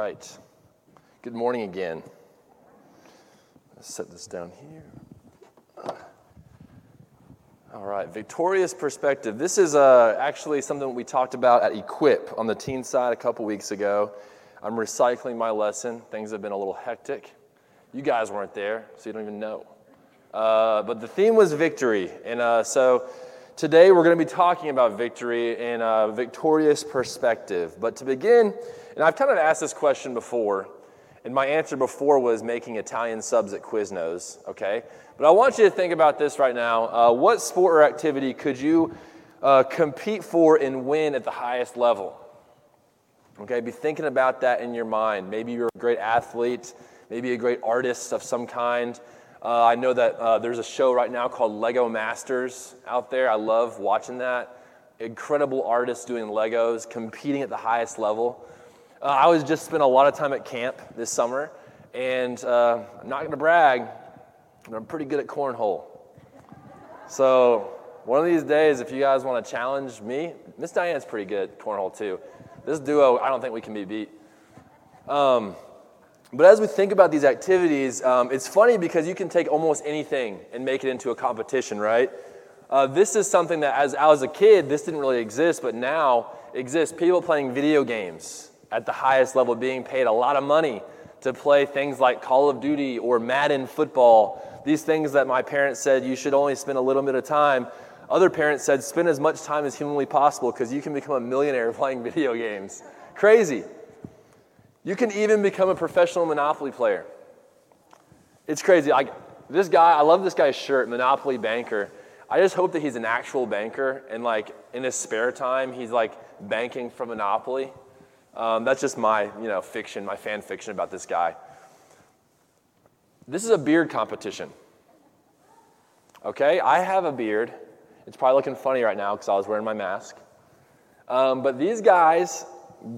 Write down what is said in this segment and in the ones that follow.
right. Good morning again. Let's set this down here. All right, victorious perspective. This is uh, actually something we talked about at Equip on the teen side a couple weeks ago. I'm recycling my lesson. Things have been a little hectic. You guys weren't there, so you don't even know. Uh, but the theme was victory. And uh, so today we're going to be talking about victory in a victorious perspective. But to begin, and I've kind of asked this question before, and my answer before was making Italian subs at Quiznos, okay? But I want you to think about this right now. Uh, what sport or activity could you uh, compete for and win at the highest level? Okay, be thinking about that in your mind. Maybe you're a great athlete, maybe a great artist of some kind. Uh, I know that uh, there's a show right now called Lego Masters out there. I love watching that. Incredible artists doing Legos, competing at the highest level. Uh, I was just spent a lot of time at camp this summer, and uh, I'm not going to brag, but I'm pretty good at cornhole. So one of these days, if you guys want to challenge me, Miss Diane's pretty good at cornhole too. This duo, I don't think we can be beat. Um, but as we think about these activities, um, it's funny because you can take almost anything and make it into a competition, right? Uh, this is something that, as, as a kid, this didn't really exist, but now exists. People playing video games at the highest level, being paid a lot of money to play things like Call of Duty or Madden football. These things that my parents said you should only spend a little bit of time. Other parents said spend as much time as humanly possible because you can become a millionaire playing video games. Crazy. You can even become a professional Monopoly player. It's crazy. I, this guy, I love this guy's shirt, Monopoly Banker. I just hope that he's an actual banker and like in his spare time, he's like banking for Monopoly. Um, that's just my, you know, fiction, my fan fiction about this guy. This is a beard competition. Okay, I have a beard. It's probably looking funny right now because I was wearing my mask. Um, but these guys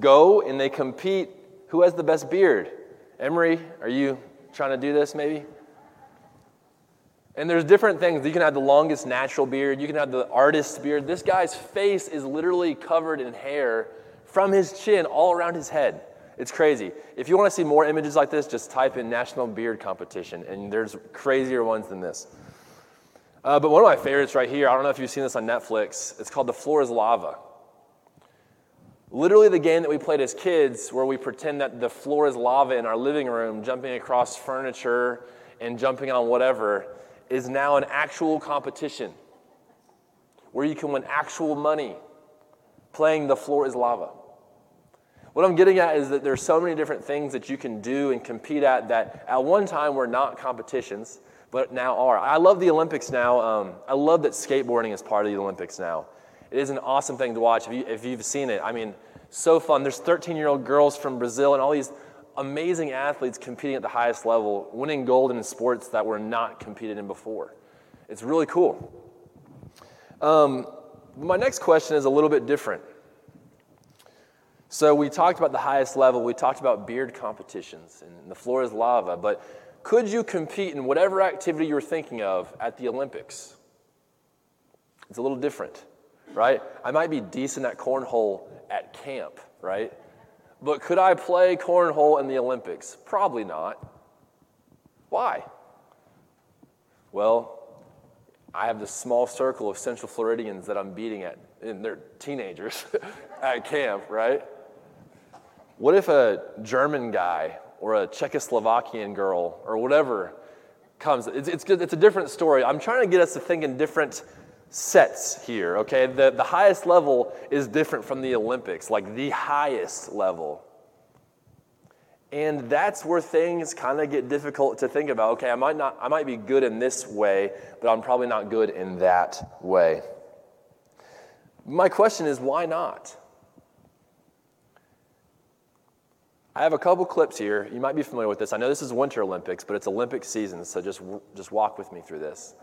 go and they compete. Who has the best beard? Emery, are you trying to do this maybe? And there's different things. You can have the longest natural beard, you can have the artist's beard. This guy's face is literally covered in hair from his chin all around his head. It's crazy. If you want to see more images like this, just type in National Beard Competition, and there's crazier ones than this. Uh, but one of my favorites right here, I don't know if you've seen this on Netflix, it's called The Floor is Lava. Literally, the game that we played as kids, where we pretend that the floor is lava in our living room, jumping across furniture and jumping on whatever, is now an actual competition where you can win actual money playing The Floor is Lava. What I'm getting at is that there's so many different things that you can do and compete at that at one time were not competitions, but now are. I love the Olympics now. Um, I love that skateboarding is part of the Olympics now. It is an awesome thing to watch if, you, if you've seen it. I mean, so fun. There's 13 year old girls from Brazil and all these amazing athletes competing at the highest level, winning gold in sports that were not competed in before. It's really cool. Um, my next question is a little bit different. So we talked about the highest level, we talked about beard competitions, and the floor is lava, but could you compete in whatever activity you're thinking of at the Olympics? It's a little different, right? I might be decent at cornhole at camp, right? But could I play cornhole in the Olympics? Probably not. Why? Well, I have this small circle of Central Floridians that I'm beating at, and they're teenagers at camp, right? What if a German guy or a Czechoslovakian girl or whatever comes? It's, it's, it's a different story. I'm trying to get us to think in different sets here, okay? The, the highest level is different from the Olympics, like the highest level. And that's where things kind of get difficult to think about. Okay, I might not I might be good in this way, but I'm probably not good in that way. My question is why not? I have a couple clips here. You might be familiar with this. I know this is Winter Olympics, but it's Olympic season, so just just walk with me through this.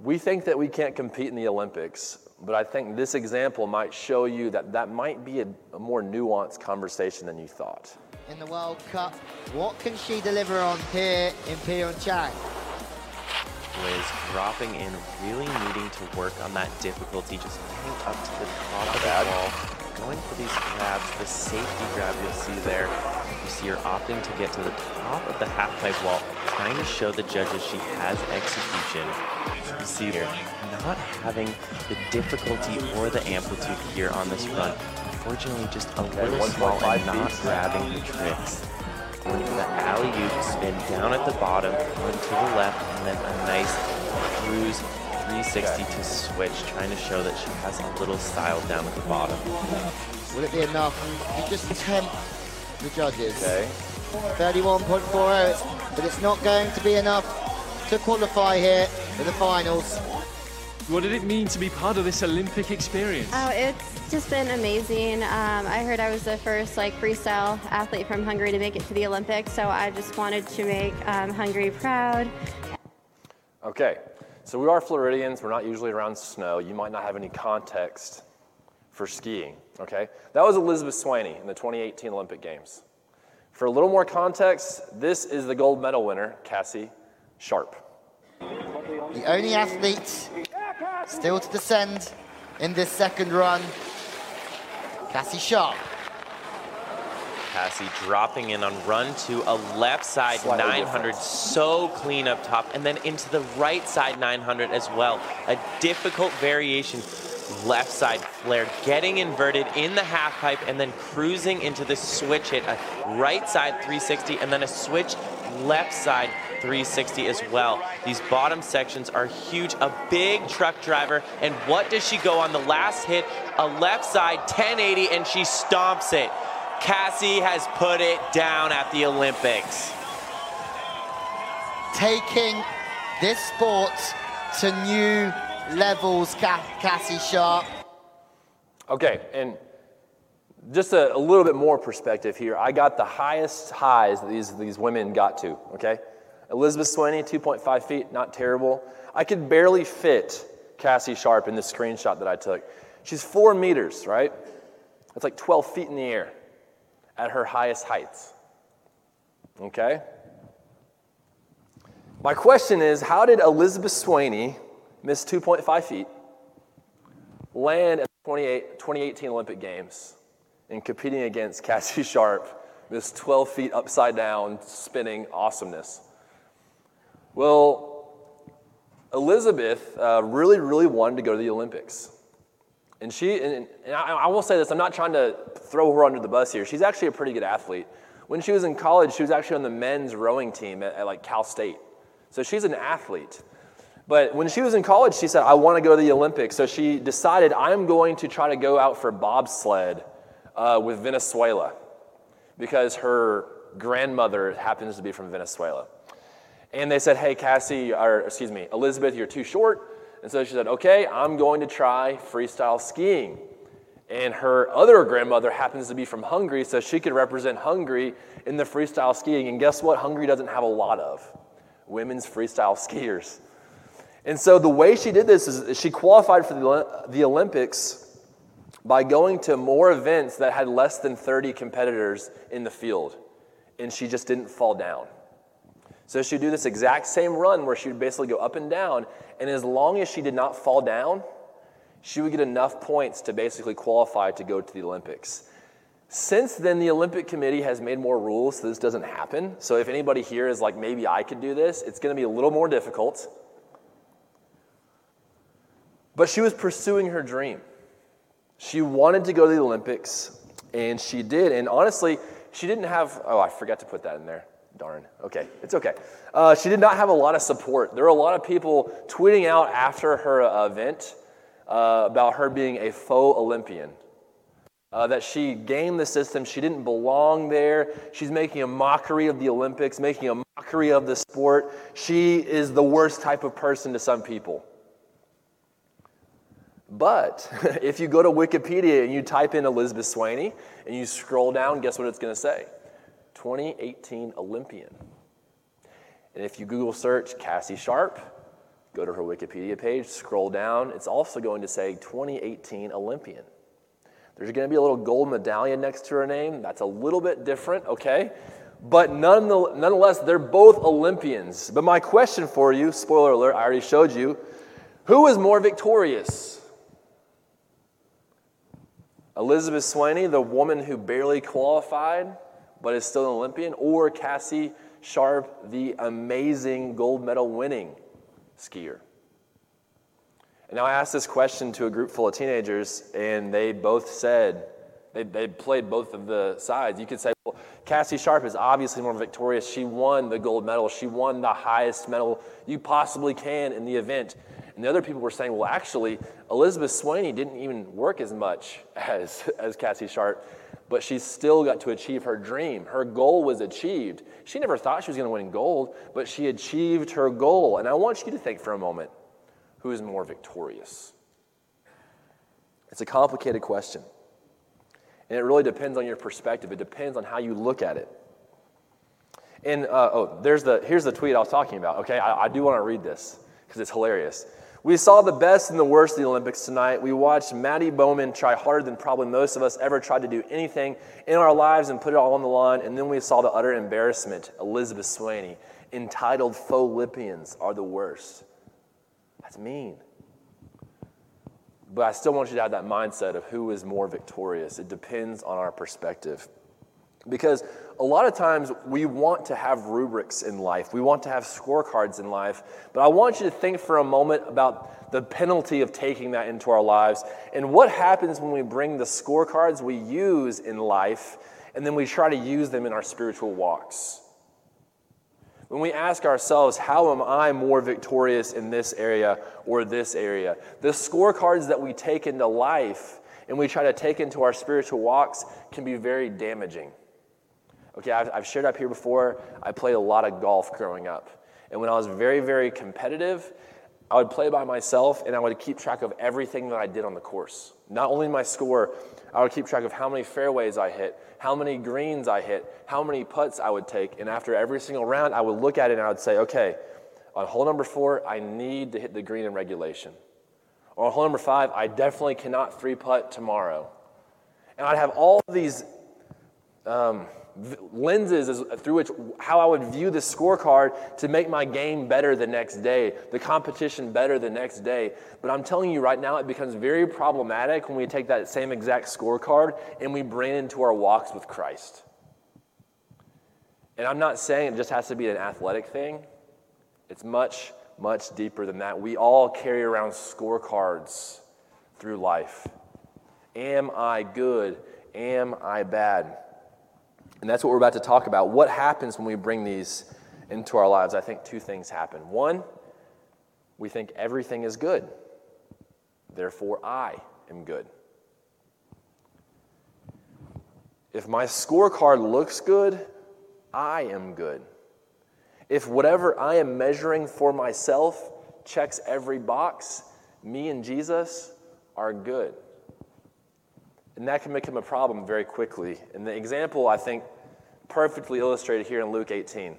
We think that we can't compete in the Olympics, but I think this example might show you that that might be a, a more nuanced conversation than you thought. In the World Cup, what can she deliver on here in Pyeongchang? Liz dropping in, really needing to work on that difficulty, just getting up to the top of the wall. going for these grabs. The safety grab you'll see there. You see her opting to get to the top of the half pipe wall, trying to show the judges she has execution. You see here, not having the difficulty or the amplitude here on this run. Unfortunately, just a little small 1.5 and not grabbing the tricks. Going for the alley-oop spin down at the bottom, going to the left, and then a nice cruise 360 to switch, trying to show that she has a little style down at the bottom. Will it be enough to just tempt the judges? Okay. 31.40, but it's not going to be enough to qualify here for the finals. What did it mean to be part of this Olympic experience? Oh, it's just been amazing. Um, I heard I was the first like freestyle athlete from Hungary to make it to the Olympics, so I just wanted to make um, Hungary proud. Okay, so we are Floridians. We're not usually around snow. You might not have any context for skiing, okay? That was Elizabeth Swaney in the 2018 Olympic Games. For a little more context, this is the gold medal winner, Cassie Sharpe. The only athlete still to descend in this second run, Cassie Sharpe. Cassie dropping in on run to a left side Slightly 900, different. so clean up top, and then into the right side 900 as well. A difficult variation, left side flare, getting inverted in the half pipe, and then cruising into the switch hit, a right side 360, and then a switch left side 360 as well. These bottom sections are huge. A big truck driver, and what does she go on the last hit? A left side 1080, and she stomps it. Cassie has put it down at the Olympics. Taking this sport to new levels, Cassie Sharpe. Okay, and just a, a little bit more perspective here. I got the highest highs that these, these women got to, okay? Elizabeth Swaney, 2.5 feet, not terrible. I could barely fit Cassie Sharpe in this screenshot that I took. She's four meters, right? That's like 12 feet in the air at her highest heights, okay? My question is how did Elizabeth Swaney miss 2.5 feet, land at the 2018 Olympic Games, and competing against Cassie Sharpe, this 12 feet upside down spinning awesomeness? Well, Elizabeth uh, really, really wanted to go to the Olympics. And she, and, and I, I will say this, I'm not trying to throw her under the bus here. She's actually a pretty good athlete. When she was in college, she was actually on the men's rowing team at, at like Cal State. So she's an athlete. But when she was in college, she said, I want to go to the Olympics. So she decided, I'm going to try to go out for bobsled uh, with Venezuela because her grandmother happens to be from Venezuela. And they said, Hey, Cassie, or excuse me, Elizabeth, you're too short. And so she said, Okay, I'm going to try freestyle skiing. And her other grandmother happens to be from Hungary, so she could represent Hungary in the freestyle skiing. And guess what? Hungary doesn't have a lot of women's freestyle skiers. And so the way she did this is she qualified for the, Olympics by going to more events that had less than 30 competitors in the field. And she just didn't fall down. So she'd do this exact same run where she would basically go up and down. And as long as she did not fall down, she would get enough points to basically qualify to go to the Olympics. Since then, the Olympic Committee has made more rules so this doesn't happen. So if anybody here is like, maybe I could do this, it's going to be a little more difficult. But she was pursuing her dream. She wanted to go to the Olympics, and she did. And honestly, she didn't have, oh, I forgot to put that in there. Darn. Okay, it's okay. Uh, she did not have a lot of support. There were a lot of people tweeting out after her uh, event uh, about her being a faux Olympian. Uh, that she gamed the system. She didn't belong there. She's making a mockery of the Olympics, making a mockery of the sport. She is the worst type of person to some people. But if you go to Wikipedia and you type in Elizabeth Swaney and you scroll down, guess what it's going to say? 2018 Olympian. And if you Google search Cassie Sharpe, go to her Wikipedia page, scroll down, it's also going to say 2018 Olympian. There's going to be a little gold medallion next to her name. That's a little bit different, okay? But nonetheless, they're both Olympians. But my question for you, spoiler alert, I already showed you, who is more victorious? Elizabeth Swaney, the woman who barely qualified but is still an Olympian, or Cassie Sharpe, the amazing gold medal winning skier? And now I asked this question to a group full of teenagers, and they both said, they, they played both of the sides. You could say, well, Cassie Sharpe is obviously more victorious. She won the gold medal, she won the highest medal you possibly can in the event. And the other people were saying, well, actually, Elizabeth Swaney didn't even work as much as, as Cassie Sharpe, but she still got to achieve her dream. Her goal was achieved. She never thought she was going to win gold, but she achieved her goal. And I want you to think for a moment who is more victorious? It's a complicated question. And it really depends on your perspective. It depends on how you look at it. And uh, oh, there's the here's the tweet I was talking about. Okay, I, I do want to read this because it's hilarious. We saw the best and the worst of the Olympics tonight. We watched Maddie Bowman try harder than probably most of us ever tried to do anything in our lives and put it all on the line. And then we saw the utter embarrassment. Elizabeth Swaney, entitled Olympians are the worst. That's mean. But I still want you to have that mindset of who is more victorious. It depends on our perspective. Because a lot of times we want to have rubrics in life, we want to have scorecards in life, but I want you to think for a moment about the penalty of taking that into our lives and what happens when we bring the scorecards we use in life and then we try to use them in our spiritual walks. When we ask ourselves, how am I more victorious in this area or this area? The scorecards that we take into life and we try to take into our spiritual walks can be very damaging. Okay, I've, I've shared up here before, I played a lot of golf growing up. And when I was very, very competitive, I would play by myself and I would keep track of everything that I did on the course. Not only my score, I would keep track of how many fairways I hit, how many greens I hit, how many putts I would take. And after every single round, I would look at it and I would say, okay, on hole number four, I need to hit the green in regulation. Or on hole number five, I definitely cannot three putt tomorrow. And I'd have all these um, lenses through which how I would view the scorecard to make my game better the next day, the competition better the next day. But I'm telling you right now, it becomes very problematic when we take that same exact scorecard and we bring it into our walks with Christ. And I'm not saying it just has to be an athletic thing. It's much, much deeper than that. We all carry around scorecards through life. Am I good? Am I bad? And that's what we're about to talk about. What happens when we bring these into our lives? I think two things happen. One, we think everything is good, therefore, I am good. If my scorecard looks good, I am good. If whatever I am measuring for myself checks every box, me and Jesus are good. And that can become a problem very quickly. And the example, I think, perfectly illustrated here in Luke 18.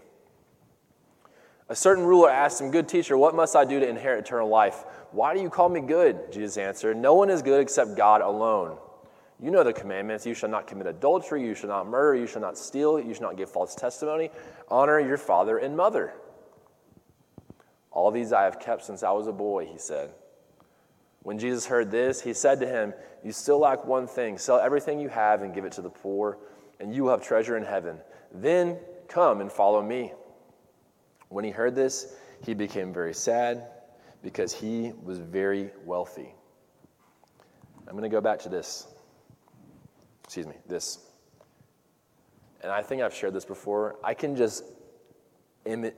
A certain ruler asked him, Good teacher, what must I do to inherit eternal life? Why do you call me good? Jesus answered, No one is good except God alone. You know the commandments you shall not commit adultery, you shall not murder, you shall not steal, you shall not give false testimony, honor your father and mother. All these I have kept since I was a boy, he said. When Jesus heard this, he said to him, You still lack one thing. Sell everything you have and give it to the poor, and you will have treasure in heaven. Then come and follow me. When he heard this, he became very sad because he was very wealthy. I'm going to go back to this. Excuse me, this. And I think I've shared this before. I can just Im-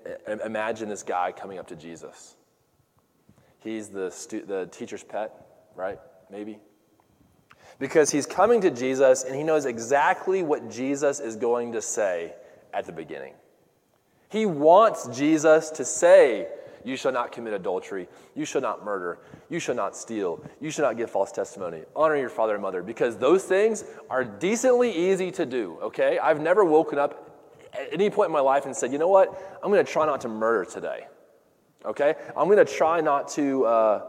imagine this guy coming up to Jesus. He's the, stu- the teacher's pet, right? Maybe. Because he's coming to Jesus and he knows exactly what Jesus is going to say at the beginning. He wants Jesus to say, You shall not commit adultery. You shall not murder. You shall not steal. You shall not give false testimony. Honor your father and mother. Because those things are decently easy to do, okay? I've never woken up at any point in my life and said, You know what? I'm going to try not to murder today. Okay? I'm going to try not to uh,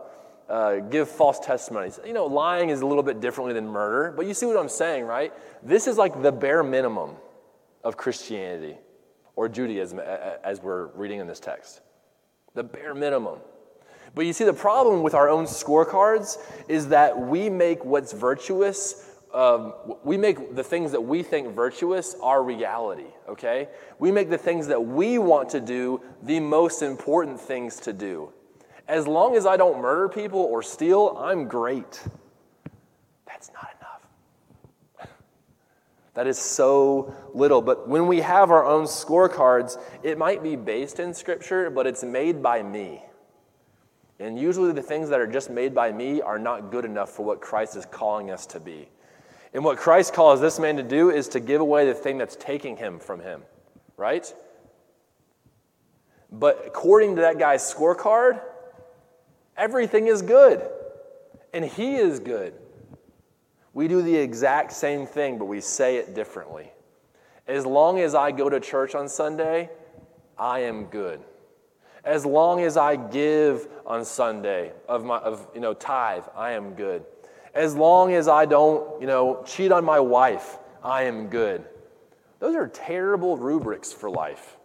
uh, give false testimonies. You know, lying is a little bit differently than murder, but you see what I'm saying, right? This is like the bare minimum of Christianity or Judaism as we're reading in this text. The bare minimum. But you see, the problem with our own scorecards is that we make what's virtuous um, we make the things that we think virtuous our reality, okay? We make the things that we want to do the most important things to do. As long as I don't murder people or steal, I'm great. That's not enough. That is so little. But when we have our own scorecards, it might be based in Scripture, but it's made by me. And usually the things that are just made by me are not good enough for what Christ is calling us to be. And what Christ calls this man to do is to give away the thing that's taking him from him, right? But according to that guy's scorecard, everything is good. And he is good. We do the exact same thing, but we say it differently. As long as I go to church on Sunday, I am good. As long as I give on Sunday of my of you know tithe, I am good. As long as I don't, you know, cheat on my wife, I am good. Those are terrible rubrics for life.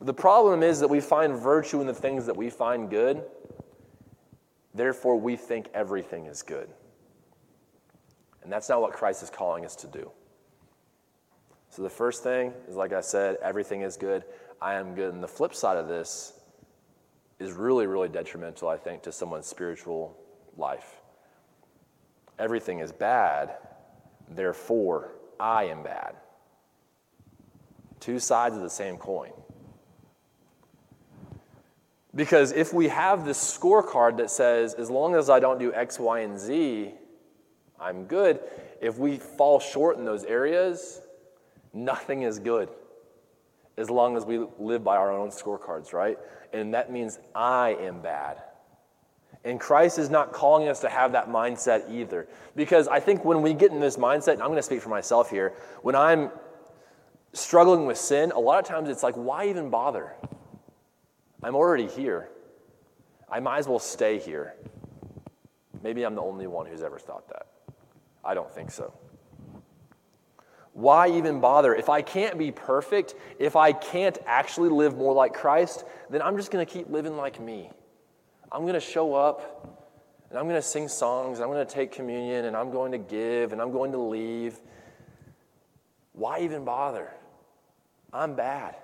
The problem is that we find virtue in the things that we find good. Therefore, we think everything is good. And that's not what Christ is calling us to do. So, the first thing is, like I said, everything is good. I am good. And the flip side of this is really, really detrimental, I think, to someone's spiritual life everything is bad, therefore I am bad. Two sides of the same coin. Because if we have this scorecard that says, as long as I don't do X, Y, and Z, I'm good, if we fall short in those areas, nothing is good as long as we live by our own scorecards, right? And that means I am bad. And Christ is not calling us to have that mindset either. Because I think when we get in this mindset, and I'm going to speak for myself here, when I'm struggling with sin, a lot of times it's like, why even bother? I'm already here. I might as well stay here. Maybe I'm the only one who's ever thought that. I don't think so. Why even bother? If I can't be perfect, if I can't actually live more like Christ, then I'm just going to keep living like me. I'm going to show up and I'm going to sing songs, and I'm going to take communion, and I'm going to give, and I'm going to leave. Why even bother? I'm bad.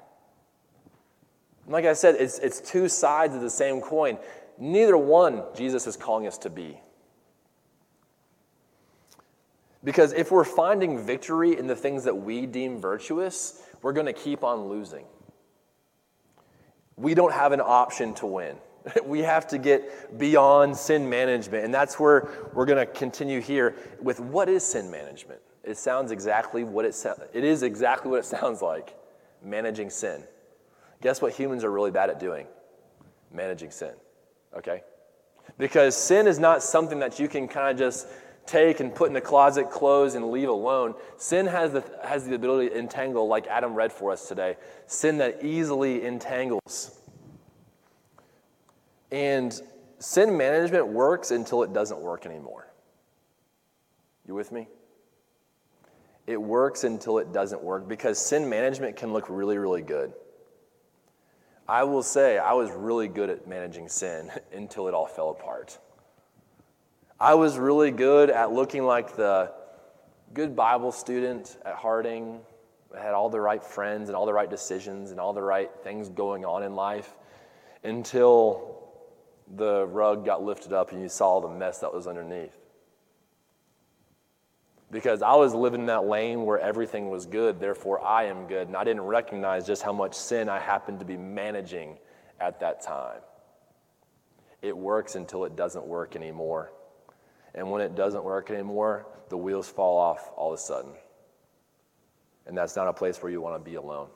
Like I said, it's, it's two sides of the same coin. Neither one Jesus is calling us to be. Because if we're finding victory in the things that we deem virtuous, we're going to keep on losing. We don't have an option to win. We have to get beyond sin management. And that's where we're going to continue here with what is sin management? It sounds exactly what it sounds it is exactly what it sounds like. Managing sin. Guess what humans are really bad at doing? Managing sin. Okay? Because sin is not something that you can kind of just take and put in the closet, close, and leave alone. Sin has the, has the ability to entangle, like Adam read for us today. Sin that easily entangles. And sin management works until it doesn't work anymore. You with me? It works until it doesn't work because sin management can look really, really good. I will say I was really good at managing sin until it all fell apart. I was really good at looking like the good Bible student at Harding. I had all the right friends and all the right decisions and all the right things going on in life until the rug got lifted up and you saw the mess that was underneath. Because I was living in that lane where everything was good, therefore I am good. And I didn't recognize just how much sin I happened to be managing at that time. It works until it doesn't work anymore. And when it doesn't work anymore, the wheels fall off all of a sudden. And that's not a place where you want to be alone.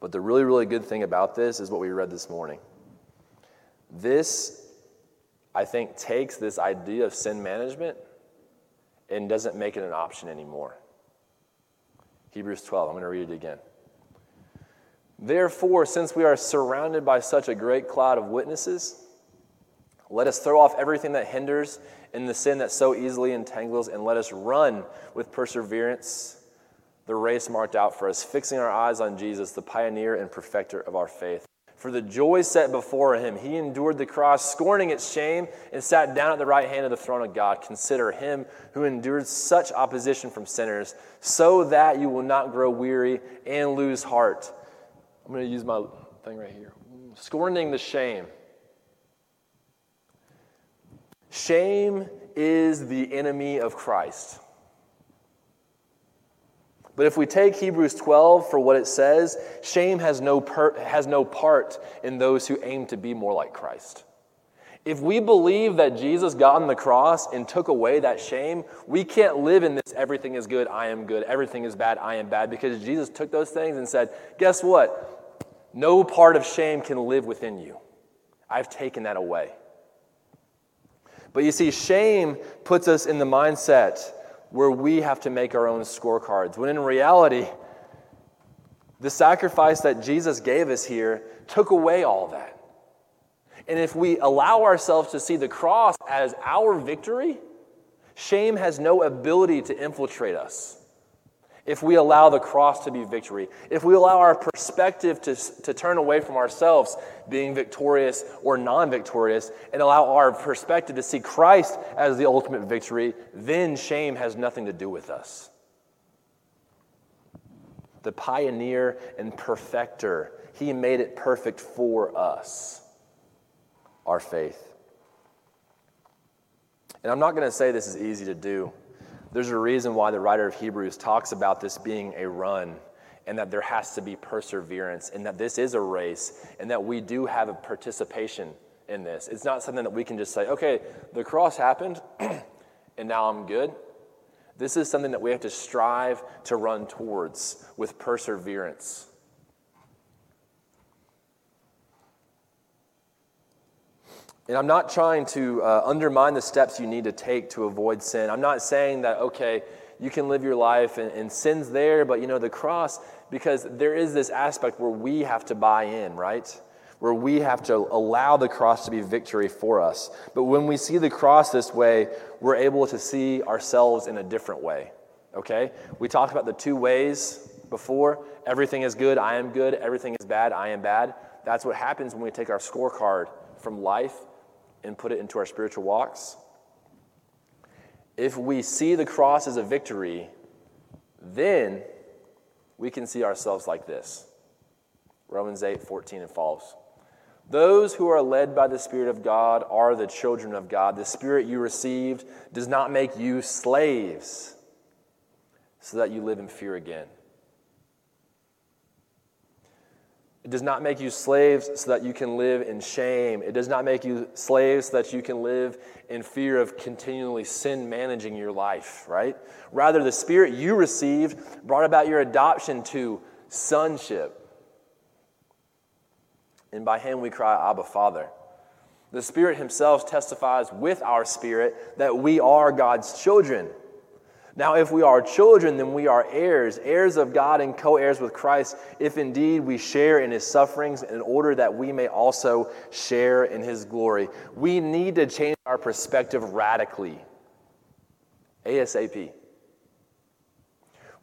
But the really, really good thing about this is what we read this morning. This, I think, takes this idea of sin management and doesn't make it an option anymore. Hebrews 12, I'm going to read it again. Therefore, since we are surrounded by such a great cloud of witnesses, let us throw off everything that hinders and the sin that so easily entangles, and let us run with perseverance the race marked out for us, fixing our eyes on Jesus, the pioneer and perfecter of our faith For the joy set before him, he endured the cross, scorning its shame, and sat down at the right hand of the throne of God. Consider him who endured such opposition from sinners, so that you will not grow weary and lose heart. I'm going to use my thing right here. Scorning the shame. Shame is the enemy of Christ. But if we take Hebrews 12 for what it says, shame has no, per, has no part in those who aim to be more like Christ. If we believe that Jesus got on the cross and took away that shame, we can't live in this everything is good, I am good, everything is bad, I am bad, because Jesus took those things and said, Guess what? No part of shame can live within you. I've taken that away. But you see, shame puts us in the mindset where we have to make our own scorecards. When in reality, the sacrifice that Jesus gave us here took away all that. And if we allow ourselves to see the cross as our victory, shame has no ability to infiltrate us if we allow the cross to be victory, if we allow our perspective to, to turn away from ourselves being victorious or non victorious, and allow our perspective to see Christ as the ultimate victory, then shame has nothing to do with us. The pioneer and perfecter, he made it perfect for us, our faith. And I'm not going to say this is easy to do. There's a reason why the writer of Hebrews talks about this being a run and that there has to be perseverance and that this is a race and that we do have a participation in this. It's not something that we can just say, okay, the cross happened and now I'm good. This is something that we have to strive to run towards with perseverance. And I'm not trying to uh, undermine the steps you need to take to avoid sin. I'm not saying that, okay, you can live your life and, and sin's there, but you know, the cross, because there is this aspect where we have to buy in, right? Where we have to allow the cross to be victory for us. But when we see the cross this way, we're able to see ourselves in a different way, okay? We talked about the two ways before everything is good, I am good, everything is bad, I am bad. That's what happens when we take our scorecard from life and put it into our spiritual walks, if we see the cross as a victory, then we can see ourselves like this Romans 8 14 and follows. Those who are led by the Spirit of God are the children of God. The Spirit you received does not make you slaves so that you live in fear again. It does not make you slaves so that you can live in shame. It does not make you slaves so that you can live in fear of continually sin managing your life, right? Rather, the Spirit you received brought about your adoption to sonship. And by Him we cry, Abba, Father. The Spirit Himself testifies with our spirit that we are God's children. Now, if we are children, then we are heirs, heirs of God and co heirs with Christ, if indeed we share in his sufferings, in order that we may also share in his glory. We need to change our perspective radically. ASAP.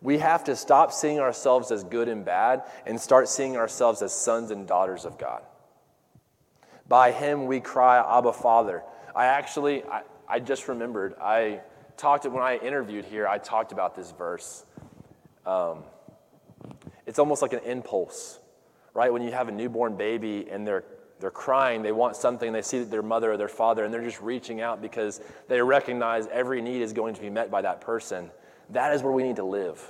We have to stop seeing ourselves as good and bad and start seeing ourselves as sons and daughters of God. By him we cry, Abba, Father. I actually, I, I just remembered, I talked when I interviewed here, I talked about this verse. Um, it's almost like an impulse, right? When you have a newborn baby and they're they're crying, they want something, they see that their mother or their father, and they're just reaching out because they recognize every need is going to be met by that person. That is where we need to live.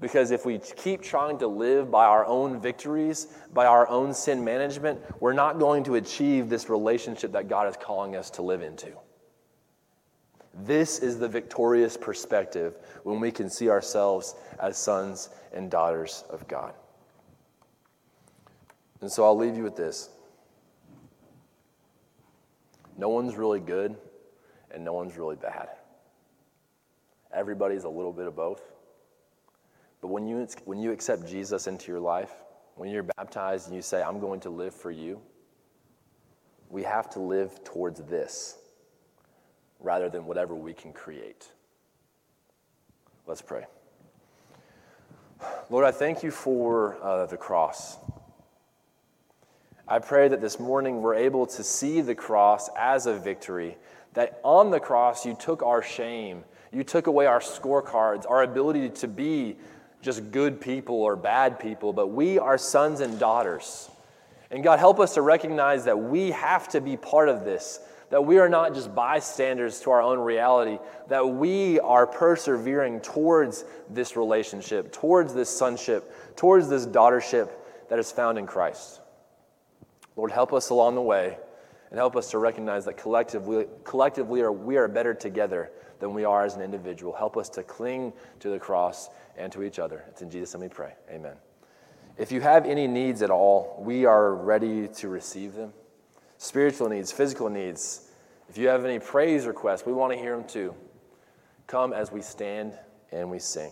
Because if we keep trying to live by our own victories, by our own sin management, we're not going to achieve this relationship that God is calling us to live into. This is the victorious perspective when we can see ourselves as sons and daughters of God. And so I'll leave you with this no one's really good, and no one's really bad. Everybody's a little bit of both. But when you, when you accept Jesus into your life, when you're baptized and you say, I'm going to live for you, we have to live towards this rather than whatever we can create. Let's pray. Lord, I thank you for uh, the cross. I pray that this morning we're able to see the cross as a victory, that on the cross you took our shame, you took away our scorecards, our ability to be just good people or bad people, but we are sons and daughters. And God, help us to recognize that we have to be part of this, that we are not just bystanders to our own reality, that we are persevering towards this relationship, towards this sonship, towards this daughtership that is found in Christ. Lord, help us along the way and help us to recognize that collectively, collectively are, we are better together than we are as an individual. Help us to cling to the cross and to each other. It's in Jesus' name we pray. Amen. If you have any needs at all, we are ready to receive them. Spiritual needs, physical needs. If you have any praise requests, we want to hear them too. Come as we stand and we sing.